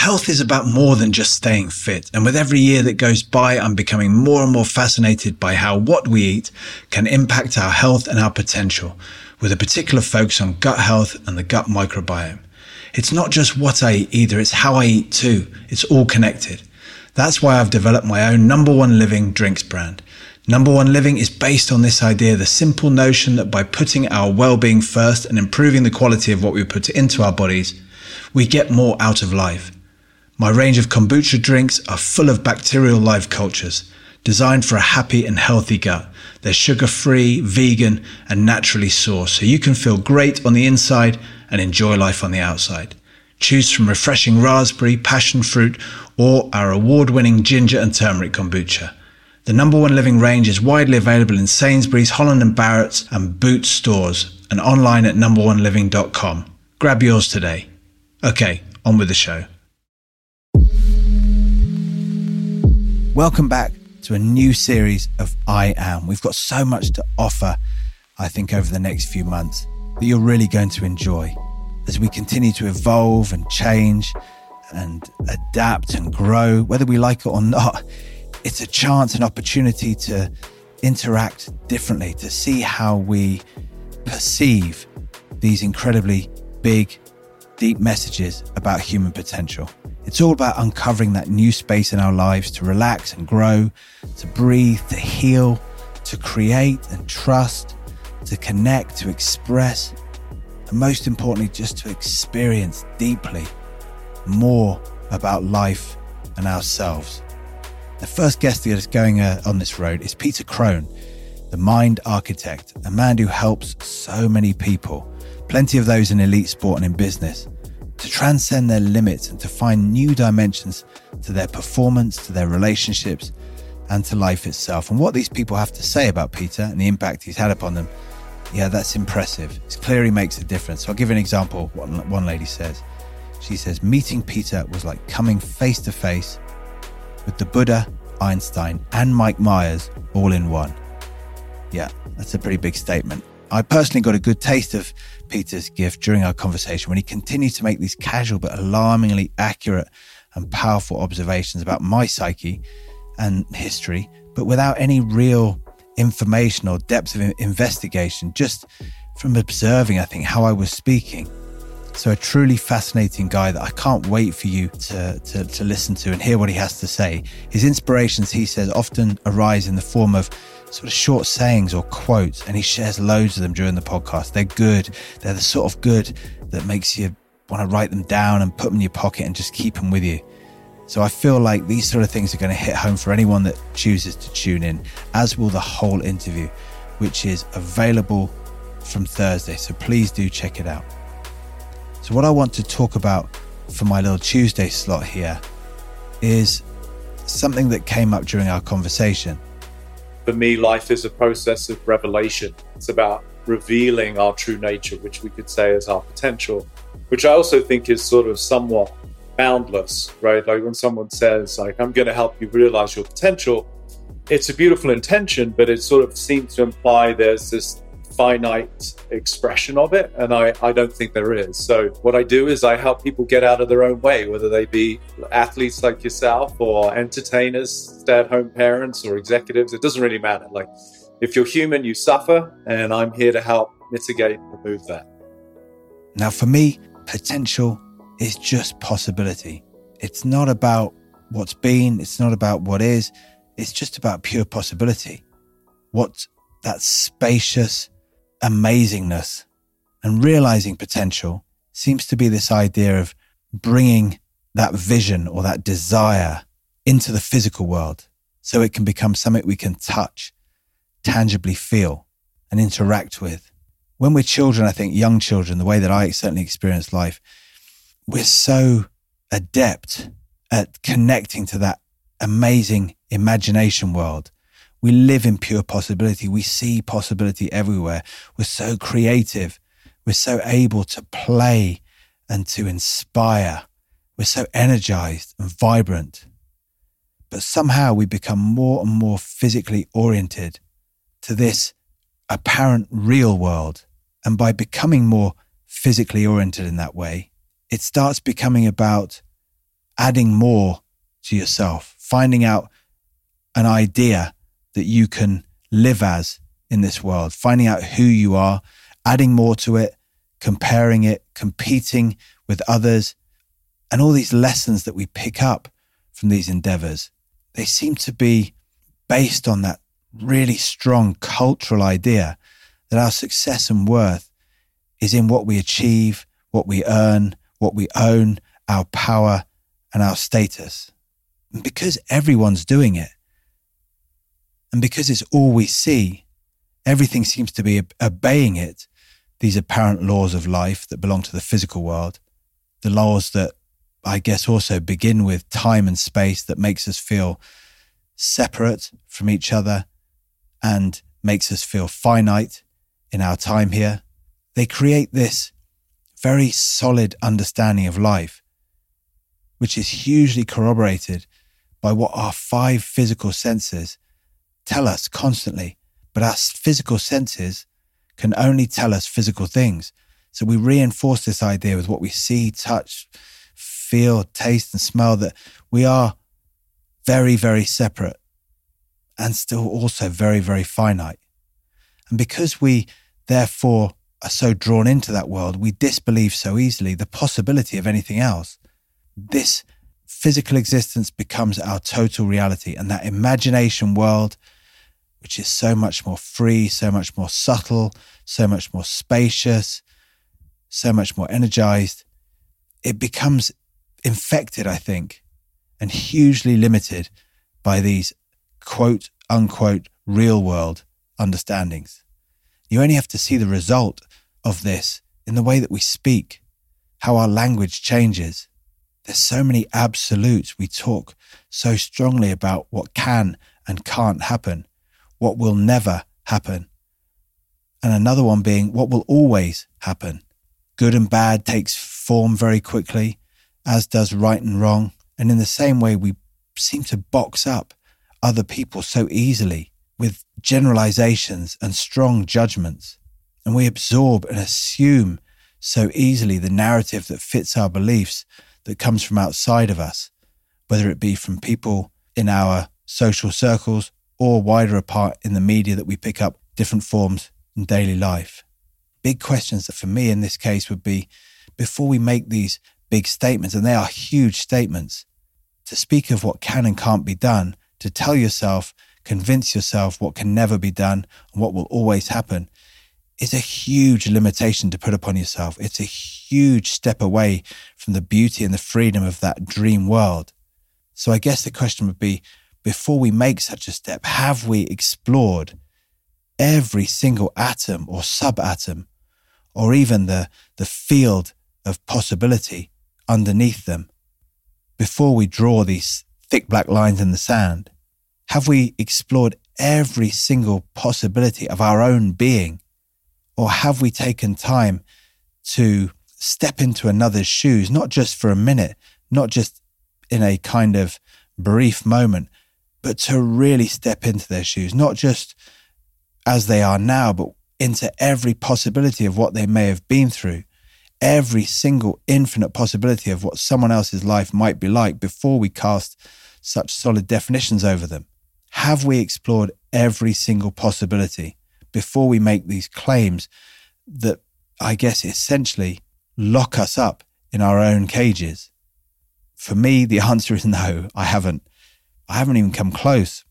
health is about more than just staying fit. And with every year that goes by, I'm becoming more and more fascinated by how what we eat can impact our health and our potential, with a particular focus on gut health and the gut microbiome. It's not just what I eat either, it's how I eat too. It's all connected. That's why I've developed my own number one living drinks brand. Number one living is based on this idea, the simple notion that by putting our well-being first and improving the quality of what we put into our bodies, we get more out of life. My range of kombucha drinks are full of bacterial life cultures, designed for a happy and healthy gut. They're sugar-free, vegan, and naturally sourced, so you can feel great on the inside and enjoy life on the outside. Choose from refreshing raspberry, passion fruit, or our award-winning ginger and turmeric kombucha. The number one living range is widely available in Sainsbury's, Holland and Barrett's, and Boots stores, and online at numberoneliving.com. Grab yours today. Okay, on with the show. Welcome back to a new series of I Am. We've got so much to offer, I think, over the next few months that you're really going to enjoy as we continue to evolve and change and adapt and grow, whether we like it or not. It's a chance, and opportunity to interact differently, to see how we perceive these incredibly big deep messages about human potential. It's all about uncovering that new space in our lives to relax and grow, to breathe, to heal, to create and trust, to connect, to express, and most importantly, just to experience deeply more about life and ourselves. The first guest that is going uh, on this road is Peter Crone, the mind architect, a man who helps so many people plenty of those in elite sport and in business, to transcend their limits and to find new dimensions to their performance, to their relationships, and to life itself. And what these people have to say about Peter and the impact he's had upon them, yeah, that's impressive. It's clear he makes a difference. So I'll give an example. What one lady says. She says, meeting Peter was like coming face to face with the Buddha, Einstein, and Mike Myers all in one. Yeah, that's a pretty big statement. I personally got a good taste of Peter's gift during our conversation when he continued to make these casual but alarmingly accurate and powerful observations about my psyche and history, but without any real information or depth of investigation, just from observing, I think, how I was speaking. So, a truly fascinating guy that I can't wait for you to, to, to listen to and hear what he has to say. His inspirations, he says, often arise in the form of sort of short sayings or quotes, and he shares loads of them during the podcast. They're good. They're the sort of good that makes you want to write them down and put them in your pocket and just keep them with you. So I feel like these sort of things are going to hit home for anyone that chooses to tune in, as will the whole interview, which is available from Thursday. So please do check it out. So, what I want to talk about for my little Tuesday slot here is something that came up during our conversation for me, life is a process of revelation. It's about revealing our true nature, which we could say is our potential, which I also think is sort of somewhat boundless, right? Like when someone says, like, I'm going to help you realize your potential, it's a beautiful intention, but it sort of seems to imply there's this finite expression of it. And I, I don't think there is. So, what I do is I help people get out of their own way, whether they be athletes like yourself or entertainers, stay at home parents or executives. It doesn't really matter. Like, if you're human, you suffer. And I'm here to help mitigate remove that. Now, for me, potential is just possibility. It's not about what's been, it's not about what is, it's just about pure possibility. What that spacious, amazingness and realizing potential seems to be this idea of bringing that vision or that desire into the physical world so it can become something we can touch, tangibly feel, and interact with. When we're children, I think young children, the way that I certainly experienced life, we're so adept at connecting to that amazing imagination world we live in pure possibility. We see possibility everywhere. We're so creative. We're so able to play and to inspire. We're so energized and vibrant. But somehow we become more and more physically oriented to this apparent real world. And by becoming more physically oriented in that way, it starts becoming about adding more to yourself, finding out an idea that you can live as in this world, finding out who you are, adding more to it, comparing it, competing with others, and all these lessons that we pick up from these endeavors, they seem to be based on that really strong cultural idea that our success and worth is in what we achieve, what we earn, what we own, our power, and our status. And because everyone's doing it, and because it's all we see, everything seems to be obeying it, these apparent laws of life that belong to the physical world, the laws that I guess also begin with time and space that makes us feel separate from each other and makes us feel finite in our time here. They create this very solid understanding of life, which is hugely corroborated by what our five physical senses tell us constantly. But our physical senses can only tell us physical things. So we reinforce this idea with what we see, touch, feel, taste, and smell that we are very, very separate and still also very, very finite. And because we therefore are so drawn into that world, we disbelieve so easily the possibility of anything else. This physical existence becomes our total reality, and that imagination world, which is so much more free, so much more subtle, so much more spacious, so much more energized, it becomes infected, I think, and hugely limited by these quote unquote real world understandings. You only have to see the result of this in the way that we speak, how our language changes. There's so many absolutes. We talk so strongly about what can and can't happen, what will never happen. And another one being what will always happen. Good and bad takes form very quickly as does right and wrong. And in the same way, we seem to box up other people so easily with generalizations and strong judgments. And we absorb and assume so easily the narrative that fits our beliefs that comes from outside of us, whether it be from people in our social circles or wider apart in the media that we pick up different forms in daily life. Big questions that for me in this case would be before we make these big statements, and they are huge statements. To speak of what can and can't be done, to tell yourself, convince yourself what can never be done and what will always happen, is a huge limitation to put upon yourself. It's a huge step away from the beauty and the freedom of that dream world. So I guess the question would be before we make such a step, have we explored every single atom or subatom, or even the, the field of possibility underneath them before we draw these thick black lines in the sand? Have we explored every single possibility of our own being? Or have we taken time to step into another's shoes, not just for a minute, not just in a kind of brief moment, but to really step into their shoes, not just as they are now, but into every possibility of what they may have been through, every single infinite possibility of what someone else's life might be like before we cast such solid definitions over them? Have we explored every single possibility before we make these claims that I guess essentially lock us up in our own cages? For me, the answer is no, I haven't. I haven't even come close.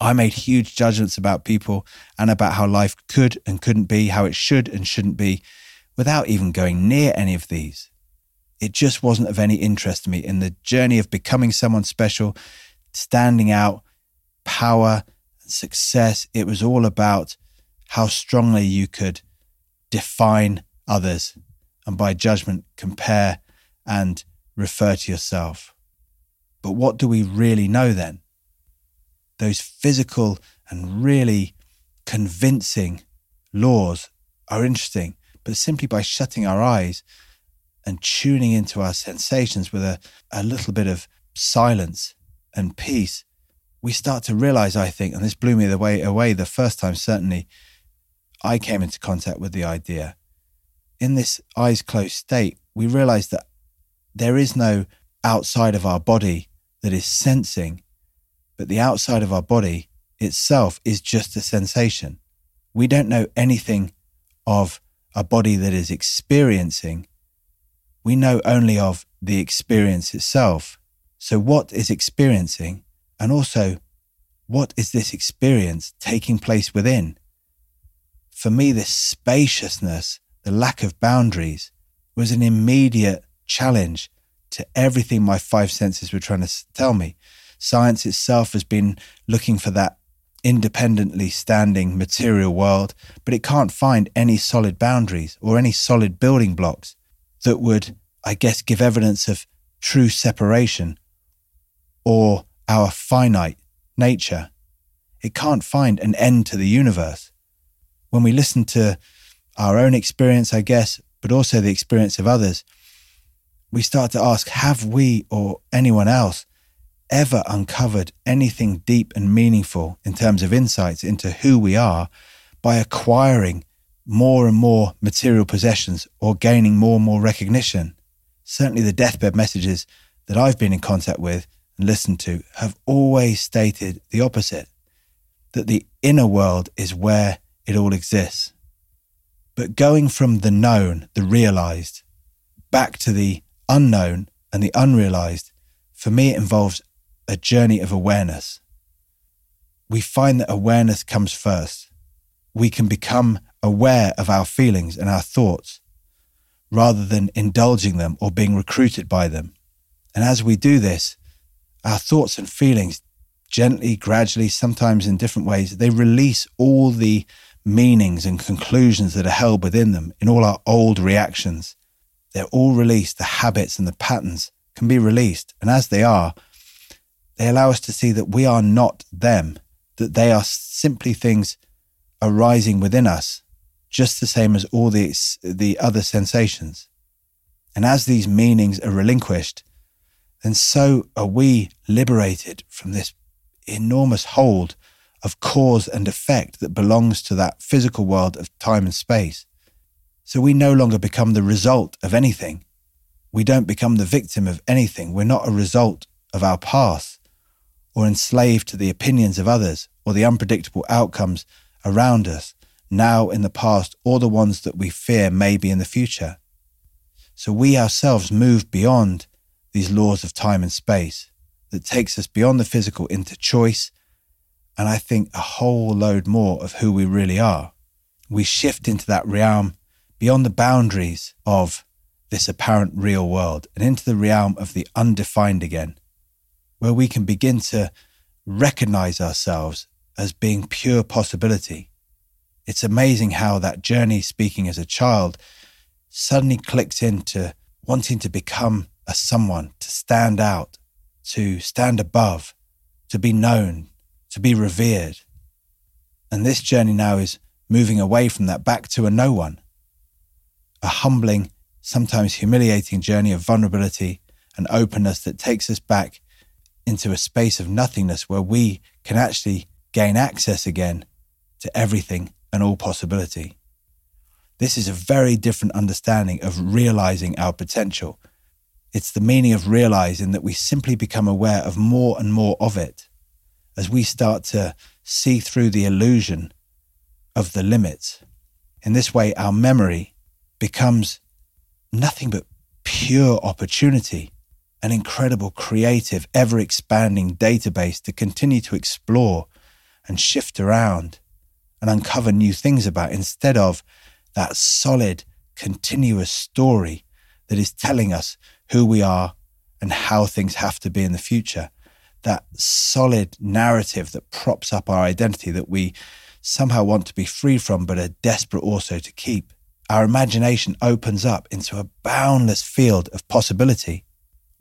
I made huge judgments about people and about how life could and couldn't be, how it should and shouldn't be without even going near any of these. It just wasn't of any interest to me in the journey of becoming someone special, standing out, power, and success. It was all about how strongly you could define others and by judgment compare and refer to yourself. But what do we really know then? Those physical and really convincing laws are interesting but simply by shutting our eyes and tuning into our sensations with a, a little bit of silence and peace, we start to realize, I think, and this blew me the way away the first time, certainly, I came into contact with the idea. In this eyes closed state, we realize that there is no outside of our body that is sensing, but the outside of our body itself is just a sensation. We don't know anything of a body that is experiencing. We know only of the experience itself. So, what is experiencing? And also, what is this experience taking place within? For me, this spaciousness, the lack of boundaries, was an immediate challenge to everything my five senses were trying to tell me. Science itself has been looking for that independently standing material world, but it can't find any solid boundaries or any solid building blocks that would, I guess, give evidence of true separation or our finite nature. It can't find an end to the universe. When we listen to our own experience, I guess, but also the experience of others, we start to ask have we or anyone else ever uncovered anything deep and meaningful in terms of insights into who we are by acquiring more and more material possessions or gaining more and more recognition. Certainly, the deathbed messages that I've been in contact with and listened to have always stated the opposite that the inner world is where it all exists. But going from the known, the realized, back to the unknown and the unrealized, for me, it involves a journey of awareness. We find that awareness comes first. We can become aware of our feelings and our thoughts rather than indulging them or being recruited by them. And as we do this, our thoughts and feelings gently, gradually, sometimes in different ways, they release all the meanings and conclusions that are held within them in all our old reactions. They're all released. The habits and the patterns can be released. And as they are, they allow us to see that we are not them, that they are simply things arising within us, just the same as all the, the other sensations. And as these meanings are relinquished, then so are we liberated from this enormous hold of cause and effect that belongs to that physical world of time and space. So we no longer become the result of anything. We don't become the victim of anything. We're not a result of our past or enslaved to the opinions of others or the unpredictable outcomes around us, now in the past, or the ones that we fear may be in the future. So we ourselves move beyond these laws of time and space that takes us beyond the physical into choice, and I think a whole load more of who we really are. We shift into that realm beyond the boundaries of this apparent real world and into the realm of the undefined again where we can begin to recognize ourselves as being pure possibility. It's amazing how that journey, speaking as a child, suddenly clicks into wanting to become a someone, to stand out, to stand above, to be known, to be revered. And this journey now is moving away from that back to a no one. A humbling, sometimes humiliating journey of vulnerability and openness that takes us back into a space of nothingness where we can actually gain access again to everything and all possibility. This is a very different understanding of realizing our potential. It's the meaning of realizing that we simply become aware of more and more of it as we start to see through the illusion of the limits. In this way, our memory becomes nothing but pure opportunity an incredible, creative, ever expanding database to continue to explore and shift around and uncover new things about instead of that solid, continuous story that is telling us who we are and how things have to be in the future. That solid narrative that props up our identity that we somehow want to be free from, but are desperate also to keep. Our imagination opens up into a boundless field of possibility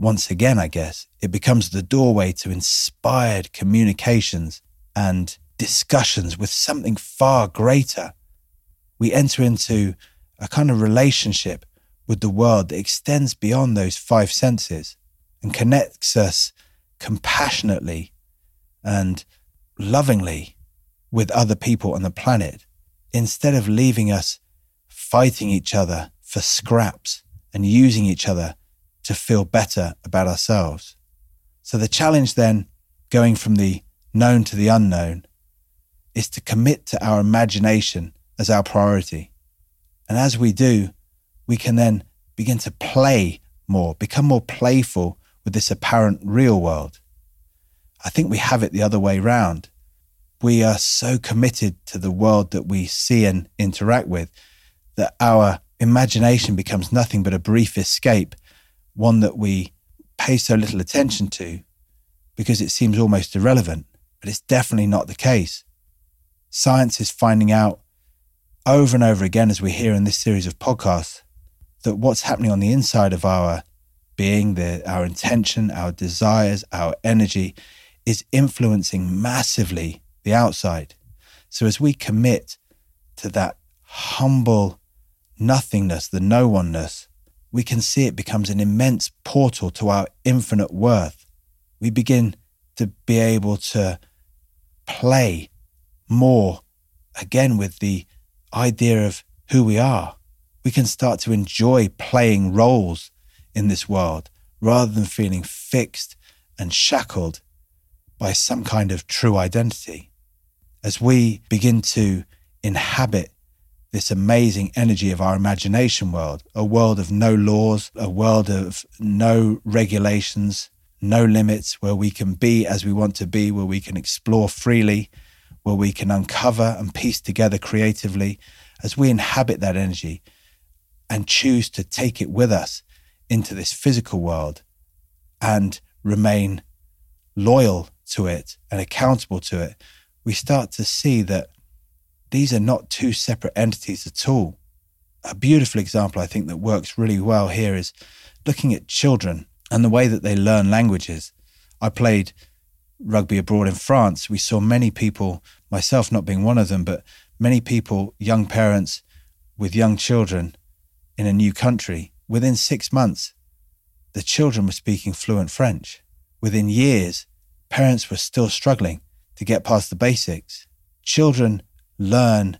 once again, I guess, it becomes the doorway to inspired communications and discussions with something far greater. We enter into a kind of relationship with the world that extends beyond those five senses and connects us compassionately and lovingly with other people on the planet instead of leaving us fighting each other for scraps and using each other to feel better about ourselves. So the challenge then, going from the known to the unknown, is to commit to our imagination as our priority. And as we do, we can then begin to play more, become more playful with this apparent real world. I think we have it the other way round. We are so committed to the world that we see and interact with that our imagination becomes nothing but a brief escape, one that we pay so little attention to because it seems almost irrelevant. But it's definitely not the case. Science is finding out over and over again, as we hear in this series of podcasts, that what's happening on the inside of our being, the, our intention, our desires, our energy, is influencing massively the outside. So as we commit to that humble nothingness, the no oneness, we can see it becomes an immense portal to our infinite worth. We begin to be able to play more again with the idea of who we are. We can start to enjoy playing roles in this world rather than feeling fixed and shackled by some kind of true identity. As we begin to inhabit this amazing energy of our imagination world, a world of no laws, a world of no regulations, no limits, where we can be as we want to be, where we can explore freely, where we can uncover and piece together creatively. As we inhabit that energy and choose to take it with us into this physical world and remain loyal to it and accountable to it, we start to see that these are not two separate entities at all. A beautiful example, I think, that works really well here is looking at children and the way that they learn languages. I played rugby abroad in France. We saw many people, myself not being one of them, but many people, young parents with young children in a new country. Within six months, the children were speaking fluent French. Within years, parents were still struggling to get past the basics. Children learn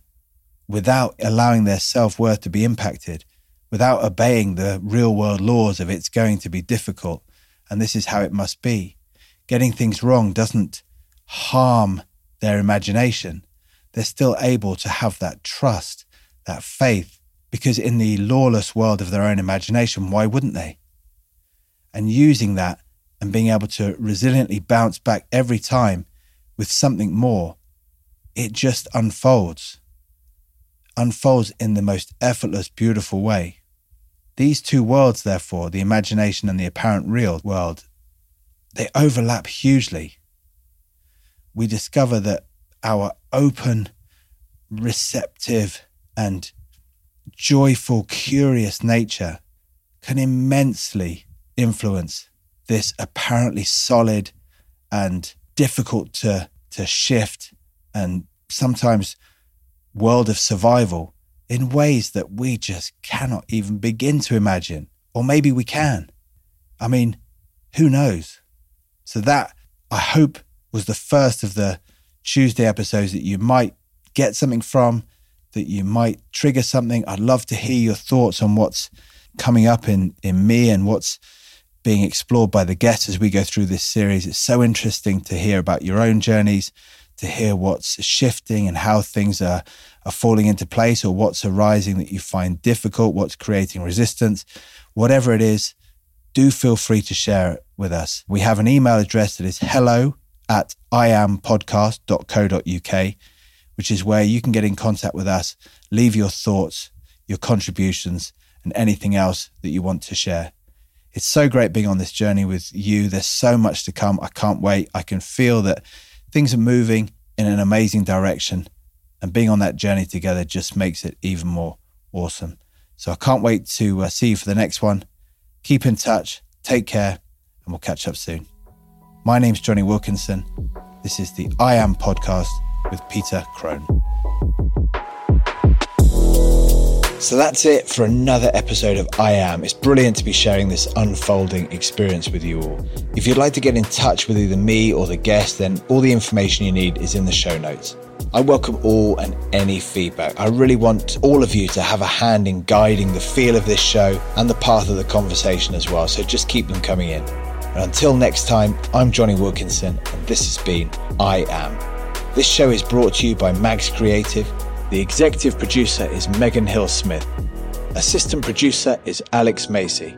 without allowing their self worth to be impacted, without obeying the real world laws of it's going to be difficult and this is how it must be. Getting things wrong doesn't harm their imagination. They're still able to have that trust, that faith, because in the lawless world of their own imagination, why wouldn't they? And using that and being able to resiliently bounce back every time with something more it just unfolds, unfolds in the most effortless, beautiful way. These two worlds, therefore, the imagination and the apparent real world, they overlap hugely. We discover that our open, receptive, and joyful, curious nature can immensely influence this apparently solid and difficult to, to shift and sometimes world of survival in ways that we just cannot even begin to imagine. Or maybe we can. I mean, who knows? So, that I hope was the first of the Tuesday episodes that you might get something from, that you might trigger something. I'd love to hear your thoughts on what's coming up in, in me and what's being explored by the guests as we go through this series. It's so interesting to hear about your own journeys to hear what's shifting and how things are, are falling into place or what's arising that you find difficult, what's creating resistance, whatever it is, do feel free to share it with us. We have an email address that is hello at iampodcast.co.uk, which is where you can get in contact with us, leave your thoughts, your contributions, and anything else that you want to share. It's so great being on this journey with you. There's so much to come. I can't wait. I can feel that things are moving in an amazing direction. And being on that journey together just makes it even more awesome. So I can't wait to uh, see you for the next one. Keep in touch, take care, and we'll catch up soon. My name's Jonny Wilkinson. This is the I Am podcast with Peter Crone. So that's it for another episode of I Am. It's brilliant to be sharing this unfolding experience with you all. If you'd like to get in touch with either me or the guest, then all the information you need is in the show notes. I welcome all and any feedback. I really want all of you to have a hand in guiding the feel of this show and the path of the conversation as well. So just keep them coming in. And until next time, I'm Jonny Wilkinson, and this has been I Am. This show is brought to you by Mags Creative the executive producer is Megan Hill Smith. Assistant producer is Alex Macy.